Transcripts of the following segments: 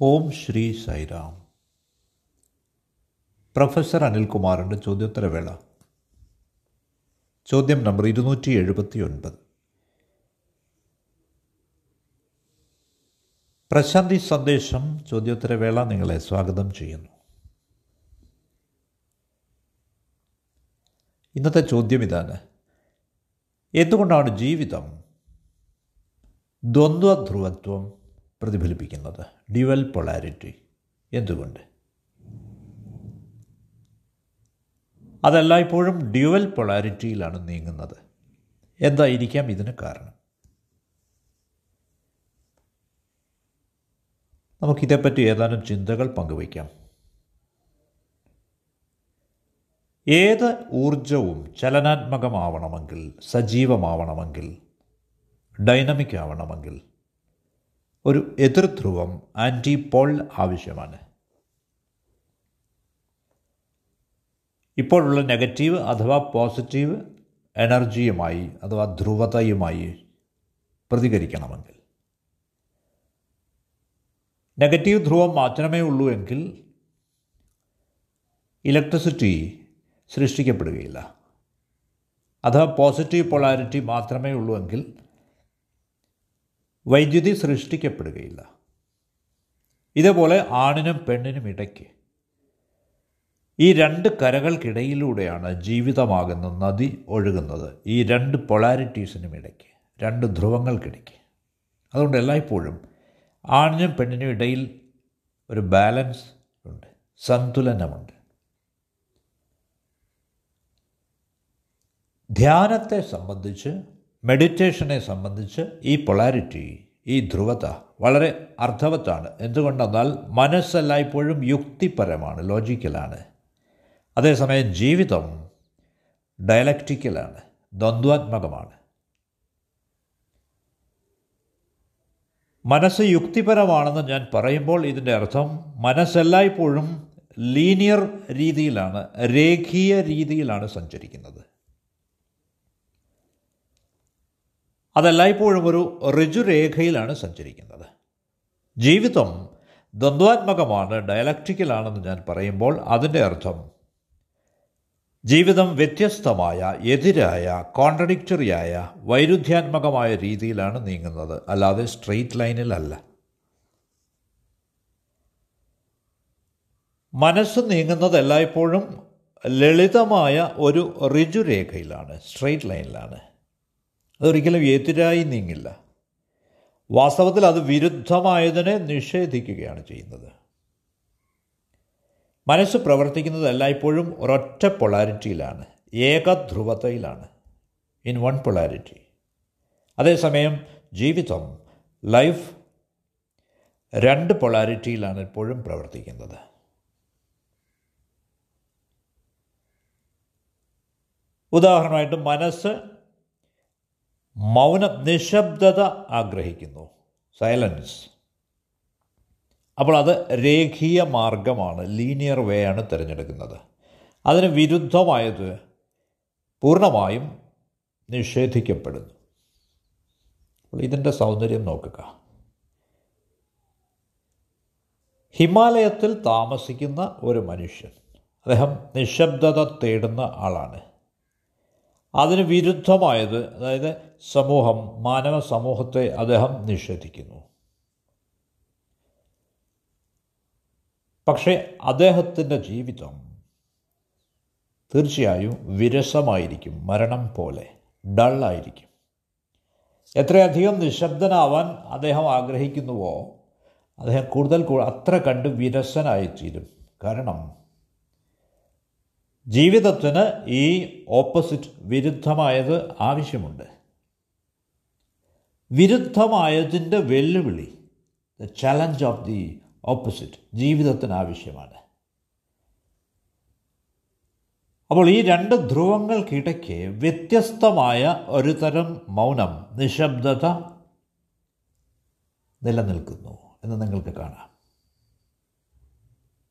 ഓം Shri Sairam. Professor അനിൽകുമാറിന്റെ ചോദ്യോത്തരവേള. ചോദ്യം നമ്പർ ഇരുന്നൂറ്റി എഴുപത്തി ഒൻപത് പ്രശാന്തി സന്ദേശം ചോദ്യോത്തരവേള നിങ്ങളെ സ്വാഗതം ചെയ്യുന്നു. ഇന്നത്തെ ചോദ്യം ഇതാണ്. എന്തുകൊണ്ടാണ് ജീവിതം ദ്വന്ദ്വധ്രുവത്വം പ്രതിഫലിപ്പിക്കുന്നത്? Dual polarity. എന്തുകൊണ്ട്? അതെല്ലായ്പ്പോഴും ഡ്യുവൽ പൊളാരിറ്റിയിലാണ് നീങ്ങുന്നത്. എന്തായിരിക്കാം ഇതിന് കാരണം? നമുക്കിതേപ്പറ്റി ഏതാനും ചിന്തകൾ പങ്കുവയ്ക്കാം. ഏത് ഊർജവും ചലനാത്മകമാവണമെങ്കിൽ സജീവമാവണമെങ്കിൽ ഡൈനമിക് ആവണമെങ്കിൽ ഒരു എതിർധ്രുവം ആന്റിപോൾ ആവശ്യമാണ്. ഇപ്പോഴുള്ള നെഗറ്റീവ് അഥവാ പോസിറ്റീവ് എനർജിയുമായി അഥവാ ധ്രുവതയുമായി പ്രതികരിക്കണമെങ്കിൽ. നെഗറ്റീവ് ധ്രുവം മാത്രമേ ഉള്ളൂ എങ്കിൽ ഇലക്ട്രിസിറ്റി സൃഷ്ടിക്കപ്പെടുകയില്ല. അഥവാ പോസിറ്റീവ് പൊളാരിറ്റി മാത്രമേ ഉള്ളൂ എങ്കിൽ വൈദ്യുതി സൃഷ്ടിക്കപ്പെടുകയില്ല. ഇതേപോലെ ആണിനും പെണ്ണിനും ഇടയ്ക്ക് ഈ രണ്ട് കരകൾക്കിടയിലൂടെയാണ് ജീവിതമാകുന്ന നദി ഒഴുകുന്നത്. ഈ രണ്ട് പൊളാരിറ്റീസിനും ഇടയ്ക്ക് രണ്ട് ധ്രുവങ്ങൾക്കിടയ്ക്ക്. അതുകൊണ്ട് എല്ലായ്പ്പോഴും ആണിനും പെണ്ണിനും ഇടയിൽ ഒരു ബാലൻസ് ഉണ്ട് സന്തുലനമുണ്ട്. ധ്യാനത്തെ സംബന്ധിച്ച് മെഡിറ്റേഷനെ സംബന്ധിച്ച് ഈ പൊളാരിറ്റി ഈ ധ്രുവത വളരെ അർത്ഥവത്താണ്. എന്തുകൊണ്ടെന്നാൽ മനസ്സെല്ലായ്പ്പോഴും യുക്തിപരമാണ് ലോജിക്കലാണ് അതേസമയം ജീവിതം ഡയലക്റ്റിക്കലാണ് ദ്വന്ദ്വാത്മകമാണ്. മനസ്സ് യുക്തിപരമാണെന്ന് ഞാൻ പറയുമ്പോൾ ഇതിന്റെ അർത്ഥം മനസ്സെല്ലായ്പ്പോഴും ലീനിയർ രീതിയിലാണ് രേഖീയ രീതിയിലാണ് സഞ്ചരിക്കുന്നത്. അതെല്ലായ്പ്പോഴും ഒരു ഋജുരേഖയിലാണ് സഞ്ചരിക്കുന്നത്. ജീവിതം ദ്വന്ദ്വാത്മകമാണ് ഡയലക്റ്റിക്കലാണെന്ന് ഞാൻ പറയുമ്പോൾ അതിന്റെ അർത്ഥം ജീവിതം വ്യത്യസ്തമായ എതിരായ കോൺട്രഡിക്റ്ററിയായ വൈരുദ്ധ്യാത്മകമായ രീതിയിലാണ് നീങ്ങുന്നത്. അല്ലാതെ സ്ട്രെയിറ്റ് ലൈനിലല്ല. മനസ്സ് നീങ്ങുന്നത് എല്ലായ്പ്പോഴും ലളിതമായ ഒരു ഋജുരേഖയിലാണ് സ്ട്രെയിറ്റ് ലൈനിലാണ്. അതൊരിക്കലും എതിരായി നീങ്ങില്ല. വാസ്തവത്തിൽ അത് വിരുദ്ധമായതിനെ നിഷേധിക്കുകയാണ് ചെയ്യുന്നത്. മനസ്സ് പ്രവർത്തിക്കുന്നത് എല്ലായ്പ്പോഴും ഒരൊറ്റ പൊളാരിറ്റിയിലാണ്. ഏകധ്രുവതയിലാണ് ഇൻ വൺ പൊളാരിറ്റി. അതേസമയം ജീവിതം ലൈഫ് രണ്ട് പൊളാരിറ്റിയിലാണ് എപ്പോഴും പ്രവർത്തിക്കുന്നത്. ഉദാഹരണമായിട്ട് മനസ്സ് മൗന നിശബ്ദത ആഗ്രഹിക്കുന്നു. സൈലൻസ് അപ്പോൾ അത് രേഖീയ മാർഗമാണ് ലീനിയർ വേ ആണ് തിരഞ്ഞെടുക്കുന്നത്. അതിന് വിരുദ്ധമായത് പൂർണമായും നിഷേധിക്കപ്പെടുന്നു. അപ്പോൾ ഇതിന്റെ സൗന്ദര്യം നോക്കുക. ഹിമാലയത്തിൽ താമസിക്കുന്ന ഒരു മനുഷ്യൻ അദ്ദേഹം നിശബ്ദത തേടുന്ന ആളാണ്. അതിന് വിരുദ്ധമായത് അതായത് സമൂഹം മാനവ സമൂഹത്തെ അദ്ദേഹം നിഷേധിക്കുന്നു. പക്ഷേ അദ്ദേഹത്തിന്റെ ജീവിതം തീർച്ചയായും വിരസമായിരിക്കും മരണം പോലെ ഡള്ളായിരിക്കും. എത്രയധികം നിശബ്ദനാവാൻ അദ്ദേഹം ആഗ്രഹിക്കുന്നുവോ അദ്ദേഹം കൂടുതൽ അത്ര കണ്ട് വിരസനായിത്തീരും. കാരണം ജീവിതത്തിന് ഈ ഓപ്പോസിറ്റ് വിരുദ്ധമായത് ആവശ്യമുണ്ട്. വിരുദ്ധമായതിന്റെ വെല്ലുവിളി the challenge of the opposite ജീവിതത്തിന് ആവശ്യമാണ്. അപ്പോൾ ഈ രണ്ട് ധ്രുവങ്ങൾക്കിടയ്ക്ക് വ്യത്യസ്തമായ ഒരു തരം മൗനം നിശബ്ദത നിലനിൽക്കുന്നു എന്ന് നിങ്ങൾക്ക് കാണാം.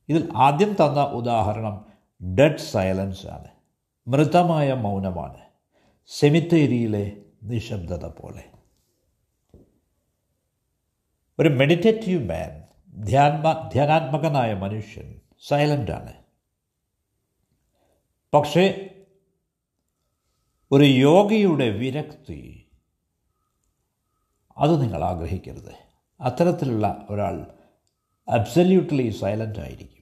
ഇതിൽ ആദ്യം തന്ന ഉദാഹരണം ഡെഡ് സൈലൻസ് ആണ്. മൃതമായ മൗനമാണ്. സെമിത്തേരിയിലെ നിശബ്ദത പോലെ. ഒരു മെഡിറ്റേറ്റീവ് മാൻ ധ്യാൻമ ധ്യാനാത്മകനായ മനുഷ്യൻ സൈലന്റാണ് പക്ഷേ ഒരു യോഗിയുടെ വിരക്തി അത് നിങ്ങൾ ആഗ്രഹിക്കരുത്. അത്തരത്തിലുള്ള ഒരാൾ അബ്സല്യൂട്ട്ലി സൈലന്റ് ആയിരിക്കും.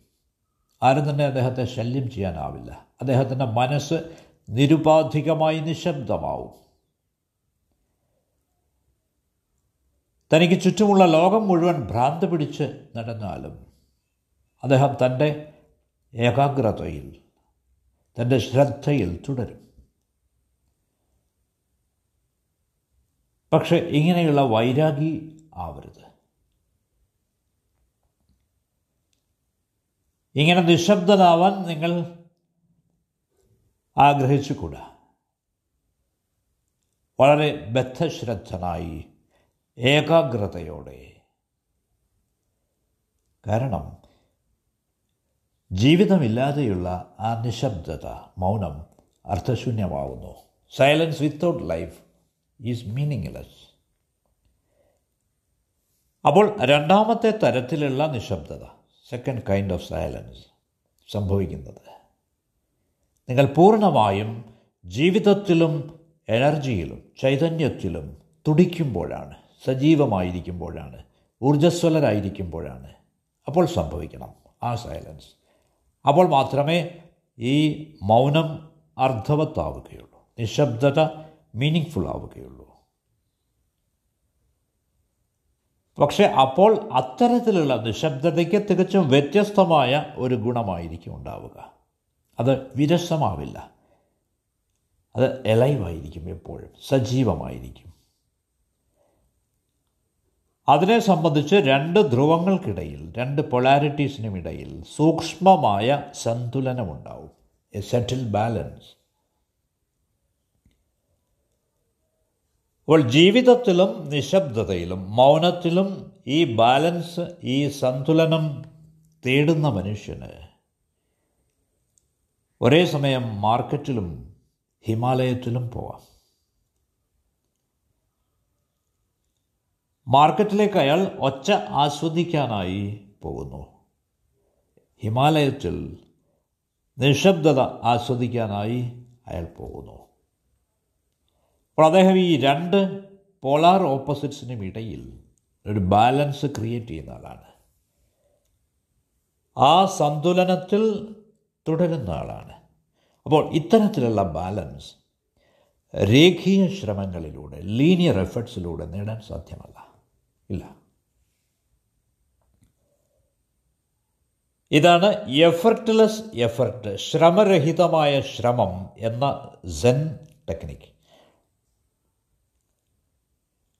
ആരും തന്നെ അദ്ദേഹത്തെ ശല്യം ചെയ്യാനാവില്ല. അദ്ദേഹത്തിന്റെ മനസ്സ് നിരുപാധികമായി നിശബ്ദമാവും. തനിക്ക് ചുറ്റുമുള്ള ലോകം മുഴുവൻ ഭ്രാന്ത് പിടിച്ച് നടന്നാലും അദ്ദേഹം തന്റെ ഏകാഗ്രതയിൽ തന്റെ ശ്രദ്ധയിൽ തുടരും. പക്ഷെ ഇങ്ങനെയുള്ള വൈരാഗി ആവരുത്. ഇങ്ങനെ നിശബ്ദനാവാൻ നിങ്ങൾ ആഗ്രഹിച്ചുകൂടാ? വളരെ ബദ്ധശ്രദ്ധനായി ഏകാഗ്രതയോടെ. കാരണം ജീവിതമില്ലാതെയുള്ള ആ നിശബ്ദത മൗനം അർത്ഥശൂന്യമാവുന്നു. Silence without life is meaningless അപ്പോൾ രണ്ടാമത്തെ തരത്തിലുള്ള നിശബ്ദത സെക്കൻഡ് കൈൻഡ് ഓഫ് സൈലൻസ് സംഭവിക്കുന്നത്. നിങ്ങൾ പൂർണമായും ജീവിതത്തിലും എനർജിയിലും ചൈതന്യത്തിലും തുടിക്കുമ്പോഴാണ് സജീവമായിരിക്കുമ്പോഴാണ് ഊർജസ്വലരായിരിക്കുമ്പോഴാണ് അപ്പോൾ സംഭവിക്കണം ആ സൈലൻസ് അപ്പോൾ മാത്രമേ ഈ മൗനം അർത്ഥവത്താവുകയുള്ളൂ നിശബ്ദത മീനിങ് ഫുൾ ആവുകയുള്ളൂ. പക്ഷെ അപ്പോൾ അത്തരത്തിലുള്ള നിശബ്ദതയ്ക്ക് തികച്ചും വ്യത്യസ്തമായ ഒരു ഗുണമായിരിക്കും ഉണ്ടാവുക. അത് വിരസമാവില്ല. അത് എലൈവായിരിക്കും എപ്പോഴും. സജീവമായിരിക്കും. അതിനെ സംബന്ധിച്ച് രണ്ട് ധ്രുവങ്ങൾക്കിടയിൽ രണ്ട് പൊളാരിറ്റീസിനും ഇടയിൽ സൂക്ഷ്മമായ സന്തുലനമുണ്ടാവും. എ സെറ്റിൽ ബാലൻസ് അപ്പോൾ ജീവിതത്തിലും നിശബ്ദതയിലും മൗനത്തിലും ഈ ബാലൻസ് ഈ സന്തുലനം തേടുന്ന മനുഷ്യന് ഒരേ സമയം മാർക്കറ്റിലും ഹിമാലയത്തിലും പോവാം. മാർക്കറ്റിലേക്ക് അയാൾ ഒച്ച ആസ്വദിക്കാനായി പോകുന്നു. ഹിമാലയത്തിൽ നിശബ്ദത ആസ്വദിക്കാനായി അയാൾ പോകുന്നു. അപ്പോൾ അദ്ദേഹം ഈ രണ്ട് പോളാർ ഓപ്പോസിറ്റ്സിനും ഇടയിൽ ഒരു ബാലൻസ് ക്രിയേറ്റ് ചെയ്യുന്ന ആളാണ്. ആ സന്തുലനത്തിൽ തുടരുന്ന ആളാണ്. അപ്പോൾ ഇത്തരത്തിലുള്ള ബാലൻസ് രേഖീയ ശ്രമങ്ങളിലൂടെ ലീനിയർ എഫേർട്സിലൂടെ നേടാൻ സാധ്യമല്ല. ഇല്ല. ഇതാണ് എഫർട്ട്ലെസ് എഫർട്ട് ശ്രമരഹിതമായ ശ്രമം എന്ന സെൻ ടെക്നിക്ക്.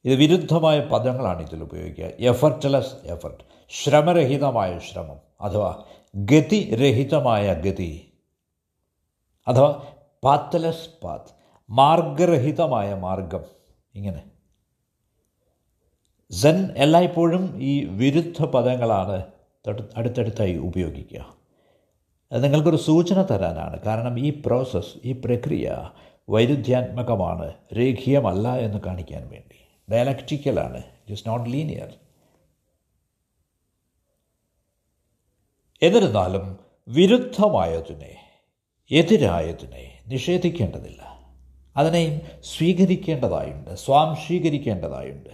ഇത് വിരുദ്ധമായ പദങ്ങളാണ് ഇതിൽ ഉപയോഗിക്കുക. എഫർട്ട്ലെസ് എഫർട്ട് ശ്രമരഹിതമായ ശ്രമം അഥവാ ഗതിരഹിതമായ ഗതി അഥവാ പാത്തലസ് പാത്ത് മാർഗരഹിതമായ മാർഗം ഇങ്ങനെ. സെൻ എല്ലായ്പ്പോഴും ഈ വിരുദ്ധ പദങ്ങളാണ് അടുത്തടുത്തായി ഉപയോഗിക്കുക. അത് നിങ്ങൾക്കൊരു സൂചന തരാനാണ്. കാരണം ഈ പ്രോസസ്സ് ഈ പ്രക്രിയ വൈരുദ്ധ്യാത്മകമാണ് രേഖീയമല്ല എന്ന് കാണിക്കാൻ വേണ്ടി. ഡയലക്റ്റിക്കലാണ് ഇറ്റ് ഇസ് നോട്ട് ലീനിയർ എന്നിരുന്നാലും വിരുദ്ധമായതിനെ എതിരായതിനെ നിഷേധിക്കേണ്ടതില്ല. അതിനെയും സ്വീകരിക്കേണ്ടതായുണ്ട് സ്വാംശീകരിക്കേണ്ടതായുണ്ട്.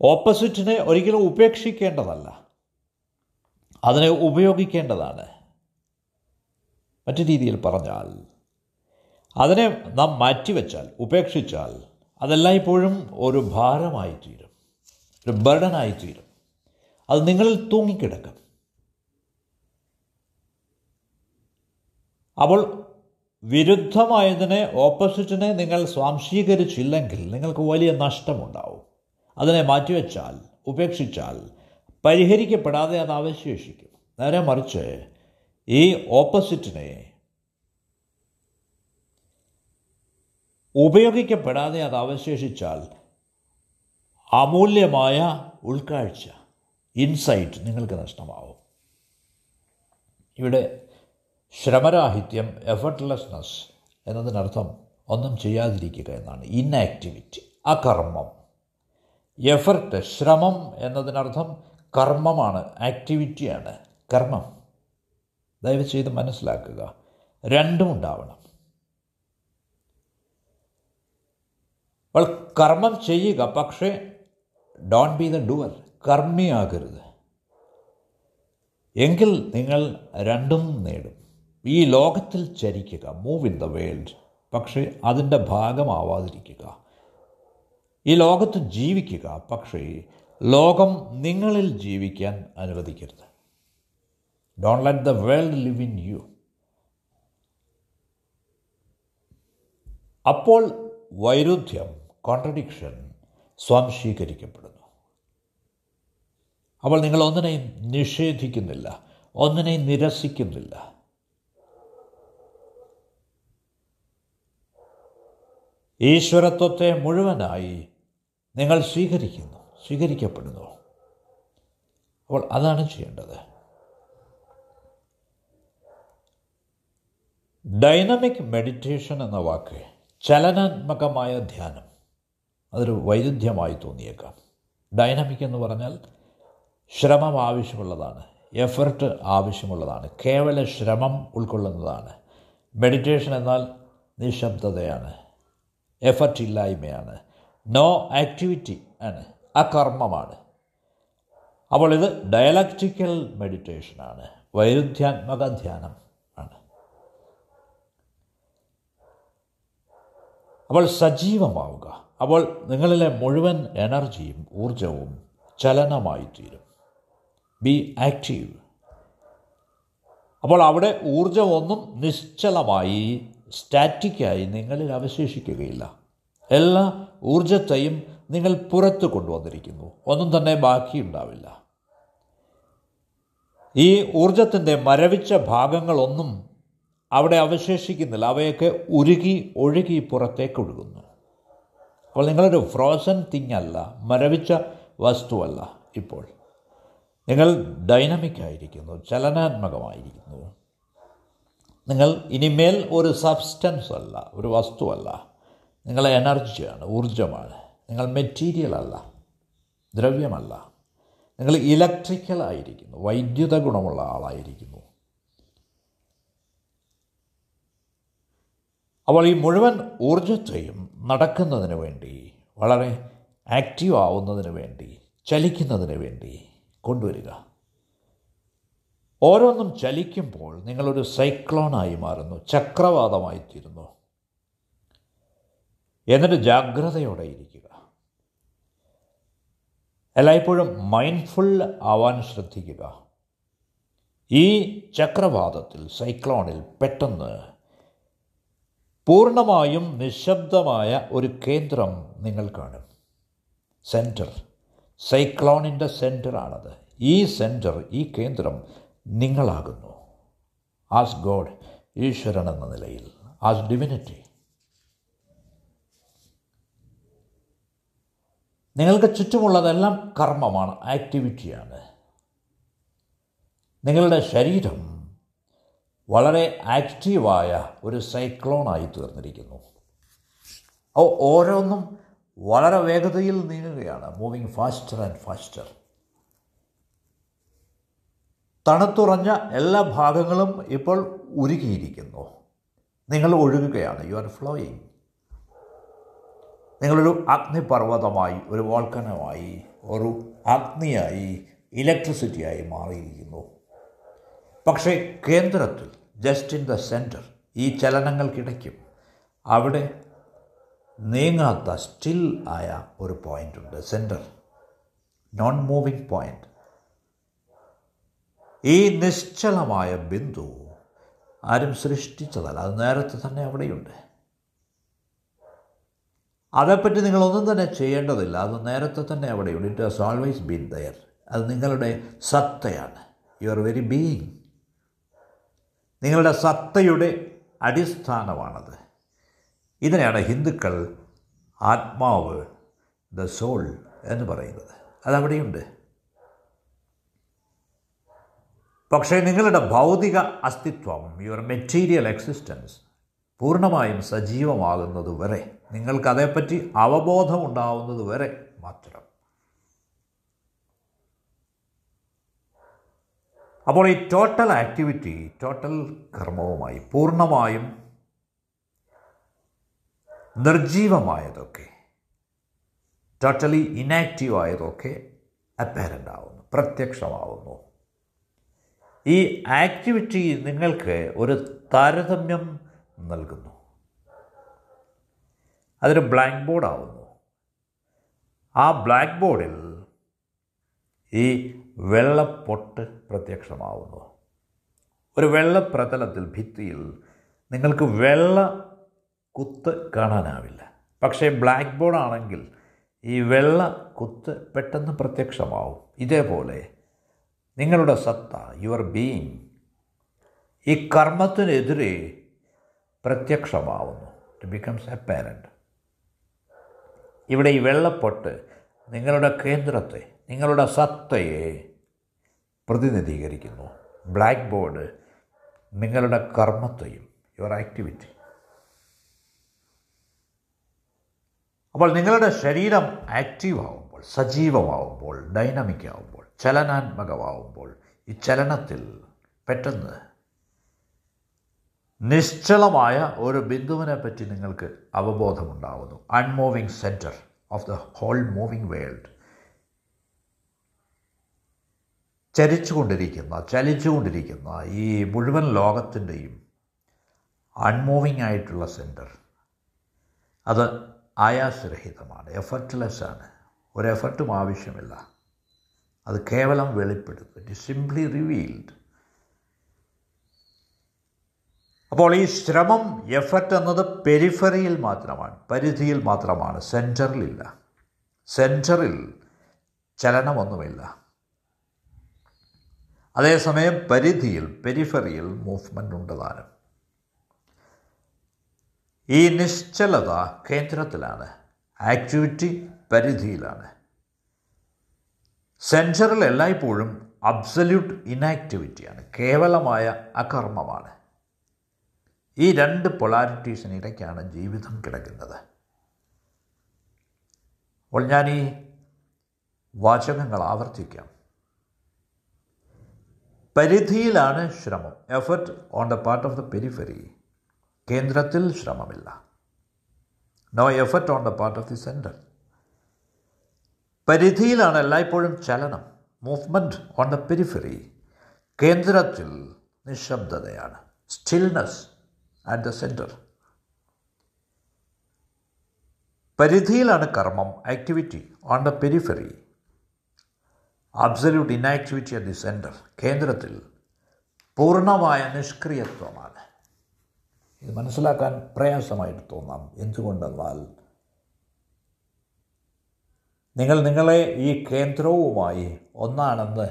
ഓപ്പോസിറ്റിനെ ഒരിക്കലും ഉപേക്ഷിക്കേണ്ടതല്ല. അതിനെ ഉപയോഗിക്കേണ്ടതാണ്. മറ്റു രീതിയിൽ പറഞ്ഞാൽ അതിനെ നാം മാറ്റിവെച്ചാൽ ഉപേക്ഷിച്ചാൽ അതെല്ലാം ഇപ്പോഴും ഒരു ഭാരമായി തീരും ഒരു ബർഡനായി തീരും അത് നിങ്ങളിൽ തൂങ്ങിക്കിടക്കും. അപ്പോൾ വിരുദ്ധമായതിനെ ഓപ്പോസിറ്റിനെ നിങ്ങൾ സ്വാംശീകരിച്ചില്ലെങ്കിൽ നിങ്ങൾക്ക് വലിയ നഷ്ടമുണ്ടാവും. അതിനെ മാറ്റിവെച്ചാൽ ഉപേക്ഷിച്ചാൽ പരിഹരിക്കപ്പെടാതെ അത് അവശേഷിക്കും. നേരെ മറിച്ച് ഈ ഓപ്പോസിറ്റിനെ ഉപയോഗിക്കപ്പെടാതെ അത് അവശേഷിച്ചാൽ അമൂല്യമായ ഉൾക്കാഴ്ച ഇൻസൈറ്റ് നിങ്ങൾക്ക് നഷ്ടമാവും. ഇവിടെ ശ്രമരാഹിത്യം എഫർട്ട്ലെസ്നെസ് എന്നതിനർത്ഥം ഒന്നും ചെയ്യാതിരിക്കുക എന്നാണ്. ഇന്നാക്ടിവിറ്റി അകർമ്മം. എഫർട്ട് ശ്രമം എന്നതിനർത്ഥം കർമ്മമാണ് ആക്ടിവിറ്റിയാണ് കർമ്മം. ദയവ് ചെയ്ത് മനസ്സിലാക്കുക. രണ്ടും ഉണ്ടാവണം. അപ്പോൾ കർമ്മം ചെയ്യുക പക്ഷേ ഡോൺ ബി ദ ഡുവർ കർമ്മിയാകരുത്. എങ്കിൽ നിങ്ങൾ രണ്ടും നേടും. ഈ ലോകത്തിൽ ചരിക്കുക മൂവ് ഇൻ ദ വേൾഡ് പക്ഷേ അതിന്റെ ഭാഗമാവാതിരിക്കുക. ഈ ലോകത്ത് ജീവിക്കുക പക്ഷേ ലോകം നിങ്ങളിൽ ജീവിക്കാൻ അനുവദിക്കരുത്. Don't let the world live in you അപ്പോൾ വൈരുദ്ധ്യം കോൺട്രഡിക്ഷൻ സ്വാംശീകരിക്കപ്പെടുന്നു. അപ്പോൾ നിങ്ങൾ ഒന്നിനെയും നിഷേധിക്കുന്നില്ല ഒന്നിനെയും നിരസിക്കുന്നില്ല. ഈശ്വരത്വത്തെ മുഴുവനായി നിങ്ങൾ സ്വീകരിക്കുന്നു സ്വീകരിക്കപ്പെടുന്നു. അപ്പോൾ അതാണ് ചെയ്യേണ്ടത്. ഡൈനമിക് മെഡിറ്റേഷൻ എന്ന വാക്ക് ചലനാത്മകമായ ധ്യാനം. അതൊരു വൈരുദ്ധ്യമായി തോന്നിയേക്കാം. ഡൈനാമിക് എന്ന് പറഞ്ഞാൽ ശ്രമം ആവശ്യമുള്ളതാണ് എഫർട്ട് ആവശ്യമുള്ളതാണ് കേവല ശ്രമം ഉൾക്കൊള്ളുന്നതാണ്. മെഡിറ്റേഷൻ എന്നാൽ നിശബ്ദതയാണ് എഫർട്ട് ഇല്ലായ്മയാണ് നോ ആക്ടിവിറ്റി ആണ് അകർമ്മമാണ്. അപ്പോൾ ഇത് ഡയലക്റ്റിക്കൽ മെഡിറ്റേഷനാണ് വൈരുദ്ധ്യാത്മക ധ്യാനം ആണ്. അപ്പോൾ സജീവമാവുക. അപ്പോൾ നിങ്ങളിലെ മുഴുവൻ എനർജിയും ഊർജവും ചലനമായി തീരും. ബി ആക്റ്റീവ് അപ്പോൾ അവിടെ ഊർജമൊന്നും നിശ്ചലമായി സ്റ്റാറ്റിക്കായി നിങ്ങളിൽ അവശേഷിക്കുകയില്ല. എല്ലാ ഊർജത്തെയും നിങ്ങൾ പുറത്ത് കൊണ്ടുവന്നിരിക്കുന്നു. ഒന്നും തന്നെ ബാക്കിയുണ്ടാവില്ല. ഈ ഊർജത്തിന്റെ മരവിച്ച ഭാഗങ്ങളൊന്നും അവിടെ അവശേഷിക്കുന്നില്ല. അവയൊക്കെ ഉരുകി ഒഴുകി പുറത്തേക്ക് ഒഴുകുന്നു അപ്പോൾ നിങ്ങളൊരു ഫ്രോസൺ തിങ് അല്ല മരവിച്ച വസ്തുവല്ല ഇപ്പോൾ. നിങ്ങൾ ഡൈനമിക് ആയിരിക്കുന്നു ചലനാത്മകമായിരിക്കുന്നു. നിങ്ങൾ ഇനിമേൽ ഒരു സബ്സ്റ്റൻസ് അല്ല ഒരു വസ്തുവല്ല. നിങ്ങൾ എനർജിയാണ് ഊർജമാണ് നിങ്ങൾ മെറ്റീരിയൽ അല്ല ദ്രവ്യമല്ല. നിങ്ങൾ ഇലക്ട്രിക്കൽ ആയിരിക്കുന്നു വൈദ്യുത ഗുണമുള്ള ആളായിരിക്കുന്നു. അപ്പോൾ ഈ മുഴുവൻ ഊർജത്തെയും നടക്കുന്നതിന് വേണ്ടി വളരെ ആക്റ്റീവ് ആവുന്നതിന് വേണ്ടി ചലിക്കുന്നതിന് വേണ്ടി കൊണ്ടുവരിക. ഓരോന്നും ചലിക്കുമ്പോൾ നിങ്ങളൊരു സൈക്ലോണായി മാറുന്നു ചക്രവാതമായി തീരുന്നു. എന്നിട്ട് ജാഗ്രതയോടെ ഇരിക്കുക. എല്ലായ്പ്പോഴും മൈൻഡ്ഫുൾ ആവാൻ ശ്രദ്ധിക്കുക. ഈ ചക്രവാതത്തിൽ സൈക്ലോണിൽ പെട്ടെന്ന് പൂർണമായും നിശബ്ദമായ ഒരു കേന്ദ്രം നിങ്ങൾ കാണും. സെന്റർ സൈക്ലോണിന്റെ സെന്ററാണത് ഈ സെന്റർ ഈ കേന്ദ്രം നിങ്ങളാകുന്നു. ആസ് ഗോഡ് ഈശ്വരൻ എന്ന നിലയിൽ. As divinity. നിങ്ങൾക്ക് ചുറ്റുമുള്ളതെല്ലാം കർമ്മമാണ് ആക്ടിവിറ്റിയാണ്. നിങ്ങളുടെ ശരീരം വളരെ ആക്റ്റീവായ ഒരു സൈക്ലോണായി തീർന്നിരിക്കുന്നു. ഓരോന്നും വളരെ വേഗതയിൽ നീങ്ങുകയാണ്. മൂവിങ് ഫാസ്റ്റർ ആൻഡ് ഫാസ്റ്റർ തണുത്തുറഞ്ഞ എല്ലാ ഭാഗങ്ങളും ഇപ്പോൾ ഉരുകിയിരിക്കുന്നു. നിങ്ങൾ ഒഴുകുകയാണ്. യു ആർ ഫ്ലോയിങ് നിങ്ങളൊരു അഗ്നിപർവതമായി ഒരു വോൾക്കനമായി ഒരു അഗ്നിയായി ഇലക്ട്രിസിറ്റിയായി മാറിയിരിക്കുന്നു. പക്ഷേ കേന്ദ്രത്തിൽ ജസ്റ്റ് ഇൻ ദ സെന്റർ ഈ ചലനങ്ങൾക്കിടയ്ക്കും. അവിടെ നീങ്ങാത്ത സ്റ്റിൽ ആയ ഒരു പോയിന്റ് ഉണ്ട്. സെന്റർ നോൺ മൂവിങ് പോയിന്റ് ഈ നിശ്ചലമായ ബിന്ദു ആരും സൃഷ്ടിച്ചതല്ല. അത് നേരത്തെ തന്നെ അവിടെയുണ്ട്. അതേപ്പറ്റി നിങ്ങളൊന്നും തന്നെ ചെയ്യേണ്ടതില്ല. അത് നേരത്തെ തന്നെ അവിടെയുണ്ട്. It has always been there അത് നിങ്ങളുടെ സത്തയാണ്. യു ആർ വെരി ബീയിങ് നിങ്ങളുടെ സത്തയുടെ അടിസ്ഥാനമാണത്. ഇതിനെയാണ് ഹിന്ദുക്കൾ ആത്മാവ് ദ സോൾ എന്ന് പറയുന്നത്. അതവിടെയുണ്ട്. പക്ഷേ നിങ്ങളുടെ ഭൗതിക അസ്തിത്വം യുവർ മെറ്റീരിയൽ എക്സിസ്റ്റൻസ് പൂർണമായും സജീവമാകുന്നതുവരെ വരെ നിങ്ങൾക്ക് അതേപ്പറ്റി വരെ മാത്രം. അപ്പോൾ ഈ ടോട്ടൽ ആക്ടിവിറ്റി ടോട്ടൽ കർമ്മവുമായി പൂർണമായും നിർജീവമായതൊക്കെ ടോട്ടലി ഇനാക്റ്റീവ് ആയതൊക്കെ അപ്പാരന്റ് ആവുന്നു പ്രത്യക്ഷമാവുന്നു. ഈ ആക്ടിവിറ്റി നിങ്ങൾക്ക് ഒരു താരതമ്യം നൽകുന്നു. അതൊരു ബ്ലാക്ക് ബോർഡ് ആവുന്നു. ആ ബ്ലാക്ക് ബോർഡിൽ ഈ വെള്ളപ്പൊട്ട് പ്രത്യക്ഷമാവുന്നു. ഒരു വെള്ളപ്രതലത്തിൽ ഭിത്തിയിൽ നിങ്ങൾക്ക് വെള്ള കുത്ത് കാണാനാവില്ല. പക്ഷേ ബ്ലാക്ക് ബോർഡ് ആണെങ്കിൽ ഈ വെള്ള കുത്ത് പെട്ടെന്ന് പ്രത്യക്ഷമാവും. ഇതേപോലെ നിങ്ങളുടെ സത്ത യുവർ ബീയിങ് ഈ കർമ്മത്തിനെതിരെ പ്രത്യക്ഷമാവുന്നു. ഇറ്റ് ബിക്കംസ് എ പാരന്റ് ഇവിടെ ഈ വെള്ളപ്പൊട്ട് നിങ്ങളുടെ കേന്ദ്രത്തെ നിങ്ങളുടെ സത്തയെ പ്രതിനിധീകരിക്കുന്നു. ബ്ലാക്ക് ബോർഡ് നിങ്ങളുടെ കർമ്മത്തെയും യുവർ ആക്ടിവിറ്റി അപ്പോൾ നിങ്ങളുടെ ശരീരം ആക്റ്റീവ് ആവുമ്പോൾ സജീവമാവുമ്പോൾ ഡൈനാമിക് ആവുമ്പോൾ ചലനാത്മകമാവുമ്പോൾ ഈ ചലനത്തിൽ പെട്ടെന്ന് നിശ്ചലമായ ഒരു ബിന്ദുവിനെ പറ്റി നിങ്ങൾക്ക് അവബോധമുണ്ടാവുന്നു. Unmoving centre of the whole moving world ചരിച്ചുകൊണ്ടിരിക്കുന്ന ചലിച്ചുകൊണ്ടിരിക്കുന്ന. ഈ മുഴുവൻ ലോകത്തിന്റെയും അൺമൂവിങ് ആയിട്ടുള്ള സെന്റർ അത് ആയാസരഹിതമാണ് എഫർട്ട്ലെസ് ആണ്. ഒരു എഫർട്ടും ആവശ്യമില്ല. അത് കേവലം വെളിപ്പെടുത്തും. ഇറ്റ് സിംപ്ലി റിവീൽഡ് അപ്പോൾ ഈ ശ്രമം എഫർട്ട് എന്നത് പെരിഫറിയിൽ മാത്രമാണ് പരിധിയിൽ മാത്രമാണ് സെന്ററിലില്ല സെന്ററിൽ ചലനമൊന്നുമില്ല. അതേസമയം പരിധിയിൽ പെരിഫറിയിൽ മൂവ്മെന്റ് ഉണ്ട് താനും ഈ നിശ്ചലത കേന്ദ്രത്തിലാണ് ആക്ടിവിറ്റി പരിധിയിലാണ്. സെൻസറിൽ എല്ലായ്പ്പോഴും അബ്സല്യൂട്ട് ഇനാക്ടിവിറ്റിയാണ് കേവലമായ അകർമ്മമാണ്. ഈ രണ്ട് പൊളാരിറ്റീസിനിടയ്ക്കാണ് ജീവിതം കിടക്കുന്നത്. അപ്പോൾ ഞാൻ ഈ വാചകങ്ങൾ ആവർത്തിക്കാം. പരിധിയിലാണ് ശ്രമം. Effort on the part of the periphery കേന്ദ്രത്തിൽ ശ്രമമില്ല. No effort on the part of the centre പരിധിയിലാണ് എല്ലായ്പ്പോഴും ചലനം. മൂവ്മെന്റ് ഓൺ ദ പെരിഫെറി കേന്ദ്രത്തിൽ നിശബ്ദതയാണ്. സ്റ്റിൽനെസ് അറ്റ് ദ സെന്റർ പരിധിയിലാണ് കർമ്മം. Activity on the periphery absolute inactivity at the centre കേന്ദ്രത്തിൽ പൂർണമായ നിഷ്ക്രിയത്വമാണ്. ഇത് മനസ്സിലാക്കാൻ പ്രയാസമായിട്ട് തോന്നാം. എന്തുകൊണ്ടെന്നാൽ നിങ്ങൾ നിങ്ങളെ ഈ കേന്ദ്രവുമായി ഒന്നാണെന്ന്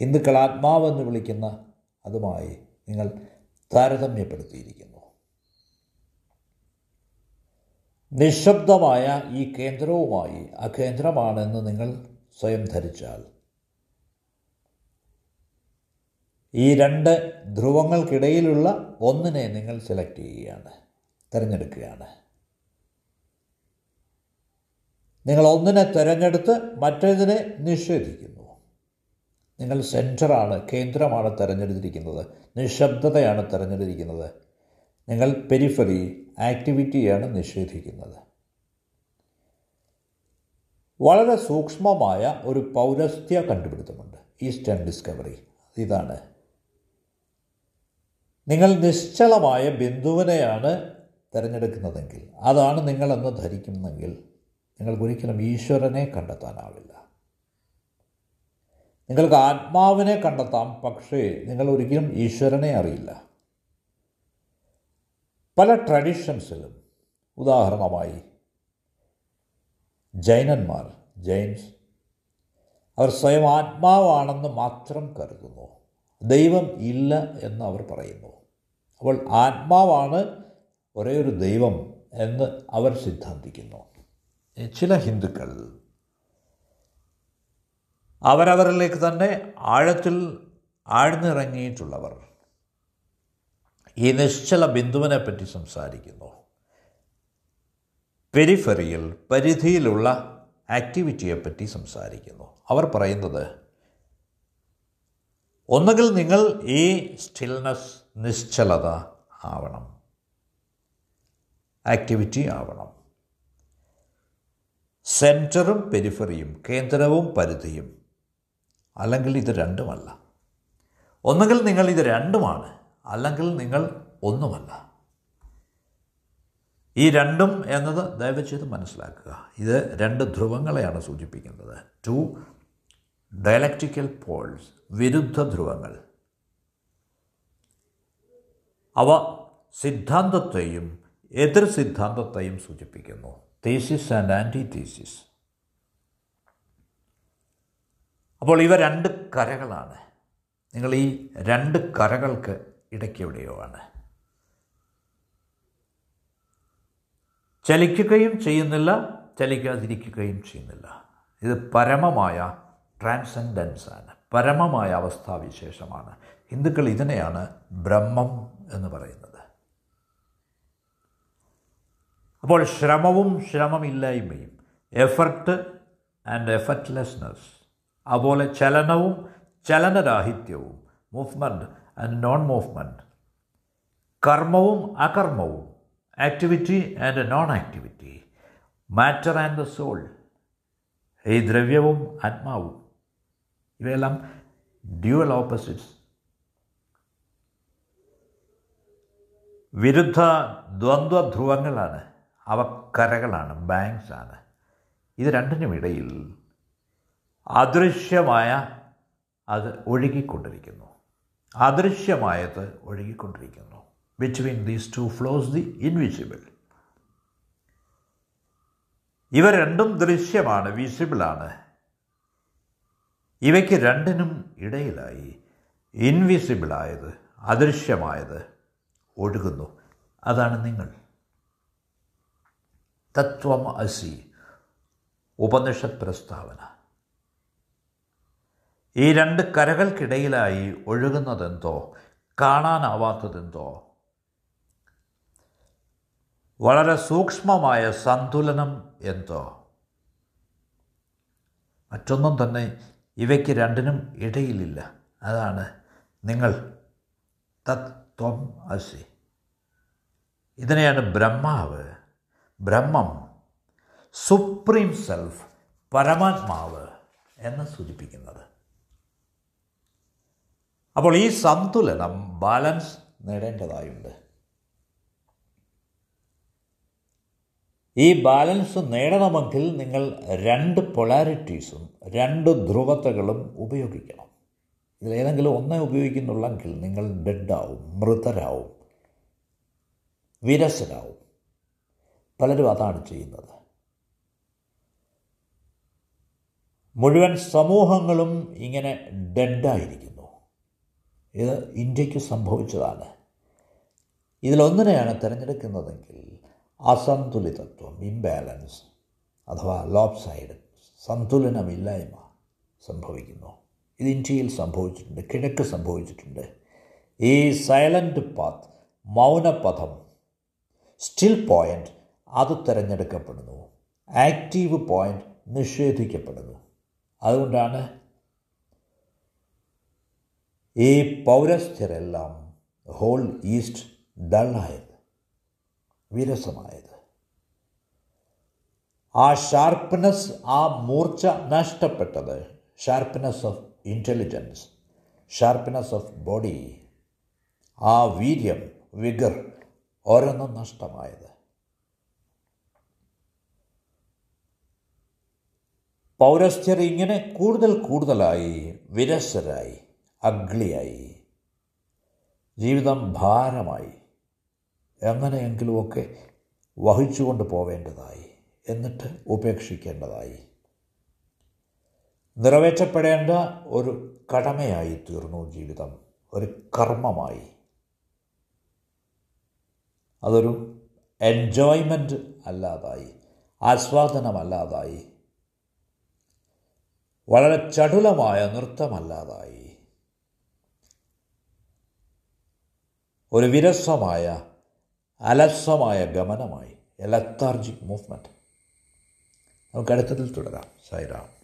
ഹിന്ദുക്കൾ ആത്മാവെന്ന് വിളിക്കുന്ന അതുമായി നിങ്ങൾ താരതമ്യപ്പെടുത്തിയിരിക്കുന്നു. നിശബ്ദമായ ഈ കേന്ദ്രവുമായി ആ കേന്ദ്രമാണെന്ന് നിങ്ങൾ സ്വയം ധരിച്ചാൽ. ഈ രണ്ട് ധ്രുവങ്ങൾക്കിടയിലുള്ള ഒന്നിനെ നിങ്ങൾ സെലക്ട് ചെയ്യുകയാണ് തിരഞ്ഞെടുക്കുകയാണ്. നിങ്ങൾ ഒന്നിനെ തിരഞ്ഞെടുത്ത് മറ്റേതിനെ നിഷേധിക്കുന്നു. നിങ്ങൾ സെന്ററാണ് കേന്ദ്രമാണ് തിരഞ്ഞെടുത്തിരിക്കുന്നത് നിശബ്ദതയാണ് തിരഞ്ഞെടുത്തിരിക്കുന്നത്. നിങ്ങൾ പെരിഫറി ആക്ടിവിറ്റിയാണ് നിഷേധിക്കുന്നത്. വളരെ സൂക്ഷ്മമായ ഒരു പൗരസ്ത്യ കണ്ടുപിടുത്തമുണ്ട്. ഈസ്റ്റേൺ ഡിസ്കവറി ഇതാണ്. നിങ്ങൾ നിശ്ചലമായ ബിന്ദുവിനെയാണ് തിരഞ്ഞെടുക്കുന്നതെങ്കിൽ അതാണ് നിങ്ങളെന്ന് ധരിക്കുന്നെങ്കിൽ നിങ്ങൾക്കൊരിക്കലും ഈശ്വരനെ കണ്ടെത്താനാവില്ല. നിങ്ങൾക്ക് ആത്മാവിനെ കണ്ടെത്താം പക്ഷേ നിങ്ങൾ ഒരിക്കലും ഈശ്വരനെ അറിയില്ല. പല ട്രഡീഷൻസിലും ഉദാഹരണമായി ജൈനന്മാർ ജെയിംസ് അവർ സ്വയം ആത്മാവാണെന്ന് മാത്രം കരുതുന്നു. ദൈവം ഇല്ല എന്ന് അവർ പറയുന്നു. അപ്പോൾ ആത്മാവാണ് ഒരേ ഒരു ദൈവം എന്ന് അവർ സിദ്ധാന്തിക്കുന്നു. ചില ഹിന്ദുക്കൾ അവരവരിലേക്ക് തന്നെ ആഴത്തിൽ ആഴ്ന്നിറങ്ങിയിട്ടുള്ളവർ ഈ നിശ്ചല ബിന്ദുവിനെ പറ്റി സംസാരിക്കുന്നു. പെരിഫറിയിൽ പരിധിയിലുള്ള ആക്ടിവിറ്റിയെപ്പറ്റി സംസാരിക്കുന്നു. അവർ പറയുന്നത് ഒന്നുകിൽ നിങ്ങൾ ഈ സ്റ്റിൽനെസ് നിശ്ചലത ആവണം. ആക്ടിവിറ്റി ആവണം. സെന്ററും പെരിഫറിയും കേന്ദ്രവും പരിധിയും അല്ലെങ്കിൽ ഇത് രണ്ടുമല്ല. ഒന്നുകിൽ നിങ്ങൾ ഇത് രണ്ടുമാണ് അല്ലെങ്കിൽ നിങ്ങൾ ഒന്നുമല്ല. ഈ രണ്ടും എന്നത് ദയവ് ചെയ്ത് മനസ്സിലാക്കുക. ഇത് രണ്ട് ധ്രുവങ്ങളെയാണ് സൂചിപ്പിക്കുന്നത്. ടു ഡയലക്റ്റിക്കൽ പോൾസ് വിരുദ്ധ ധ്രുവങ്ങൾ. അവ സിദ്ധാന്തത്തെയും എതിർ സിദ്ധാന്തത്തെയും സൂചിപ്പിക്കുന്നു. തീസിസ് ആൻഡ് ആന്റി തീസിസ് അപ്പോൾ ഇവ രണ്ട് കരകളാണ്. നിങ്ങൾ ഈ രണ്ട് കരകൾക്ക് ഇടയ്ക്ക് എവിടെയോ ആണ്. ചലിക്കുകയും ചെയ്യുന്നില്ല ചലിക്കാതിരിക്കുകയും ചെയ്യുന്നില്ല. ഇത് പരമമായ ട്രാൻസെൻഡൻസാണ്. പരമമായ അവസ്ഥാവിശേഷമാണ്. ഹിന്ദുക്കൾ ഇതിനെയാണ് ബ്രഹ്മം എന്ന് പറയുന്നത്. അപ്പോൾ ശ്രമവും ശ്രമമില്ലായ്മയും എഫർട്ട് ആൻഡ് എഫർട്ട്ലെസ്നെസ് അതുപോലെ ചലനവും ചലനരാഹിത്യവും മൂവ്മെന്റ് ആൻഡ് നോൺ മൂവ്മെന്റ് കർമ്മവും അകർമ്മവും activity and non activity matter and the soul ഈ ദ്രവ്യവും ആത്മാവും ഇവയെല്ലാം ഡ്യുവൽ ഓപ്പോസിറ്റ്സ് വിരുദ്ധ ദ്വന്ദ്വ ധ്രുവങ്ങളാണ് അവ കരകളാണ് ബാങ്ക്സ് ആണ്. ഇത് രണ്ടിനും ഇടയിൽ അദൃശ്യമായ അത് ഒഴുകിക്കൊണ്ടിരിക്കുന്നു. അദൃശ്യമായത് ഒഴുകിക്കൊണ്ടിരിക്കുന്നു. Between these two flows the invisible ഇവ രണ്ടും ദൃശ്യമാണ് വിസിബിളാണ് ഇവയ്ക്ക് രണ്ടിനും ഇടയിലായി ഇൻവിസിബിളായത് അദൃശ്യമായത് ഒഴുകുന്നു. അതാണ് നിങ്ങൾ. തത്വം അസി ഉപനിഷത് പ്രസ്താവന ഈ രണ്ട് കരകൾക്കിടയിലായി ഒഴുകുന്നതെന്തോ കാണാനാവാത്തതെന്തോ വളരെ സൂക്ഷ്മമായ സന്തുലനം എന്തോ. മറ്റൊന്നും തന്നെ ഇവയ്ക്ക് രണ്ടിനും ഇടയിലില്ല. അതാണ് നിങ്ങൾ തത്വം അസി. ഇതിനെയാണ് ബ്രഹ്മാവ്. ബ്രഹ്മം സുപ്രീം സെൽഫ് പരമാത്മാവ് എന്ന് സൂചിപ്പിക്കുന്നത്. അപ്പോൾ ഈ സന്തുലനം ബാലൻസ് നേടേണ്ടതായുണ്ട്. ഈ ബാലൻസ് നേടണമെങ്കിൽ നിങ്ങൾ രണ്ട് പൊളാരിറ്റീസും രണ്ട് ധ്രുവതകളും ഉപയോഗിക്കണം. ഇതിലേതെങ്കിലും ഒന്നേ ഉപയോഗിക്കുന്നുള്ളെങ്കിൽ നിങ്ങൾ ഡെഡാവും മൃതരാവും വിരസരാവും. പലരും അതാണ് ചെയ്യുന്നത്. മുഴുവൻ സമൂഹങ്ങളും ഇങ്ങനെ ഡെഡായിരിക്കുന്നു. ഇത് ഇന്ത്യയ്ക്ക് സംഭവിച്ചതാണ്. ഇതിലൊന്നിനെയാണ് തിരഞ്ഞെടുക്കുന്നതെങ്കിൽ അസന്തുലിതത്വം ഇംബാലൻസ് അഥവാ ലോപ്പ് സൈഡ് സന്തുലനമില്ലായ്മ സംഭവിക്കുന്നു. ഇത് ഇന്ത്യയിൽ സംഭവിച്ചിട്ടുണ്ട് കിഴക്ക് സംഭവിച്ചിട്ടുണ്ട്. ഈ സൈലന്റ് പാത്ത് മൗനപഥം സ്റ്റിൽ പോയിന്റ് അത് തിരഞ്ഞെടുക്കപ്പെടുന്നു. ആക്റ്റീവ് പോയിന്റ് നിഷേധിക്കപ്പെടുന്നു. അതുകൊണ്ടാണ് ഈ പൗരസ്ഥരെല്ലാം ഹോൾ ഈസ്റ്റ് ഡള്ളായത് വിരസമായത്. ആ ഷാർപ്പ്നെസ് ആ മൂർച്ച നഷ്ടപ്പെട്ടത് sharpness of intelligence sharpness of body ആ വീര്യം വിഗർ ഓരോന്നും നഷ്ടമായത്. പൗരസ്ഥ്യർ ഇങ്ങനെ കൂടുതൽ കൂടുതലായി വിരസരായി അഗ്ലിയായി ജീവിതം ഭാരമായി. എങ്ങനെയെങ്കിലുമൊക്കെ വഹിച്ചുകൊണ്ട് പോവേണ്ടതായി എന്നിട്ട് ഉപേക്ഷിക്കേണ്ടതായി. നിറവേറ്റപ്പെടേണ്ട ഒരു കടമയായി തീർന്നു ജീവിതം ഒരു കർമ്മമായി. അതൊരു എൻജോയ്മെന്റ് അല്ലാതായി ആസ്വാദനമല്ലാതായി വളരെ ചടുലമായ നൃത്തമല്ലാതായി ഒരു വിരസമായ അലസമായ ഗമനമായി. എലത്താർജിക് ലത്താർജിക് മൂവ്മെന്റ് നമുക്ക് അടുത്തതിൽ തുടരാം. സൈറാം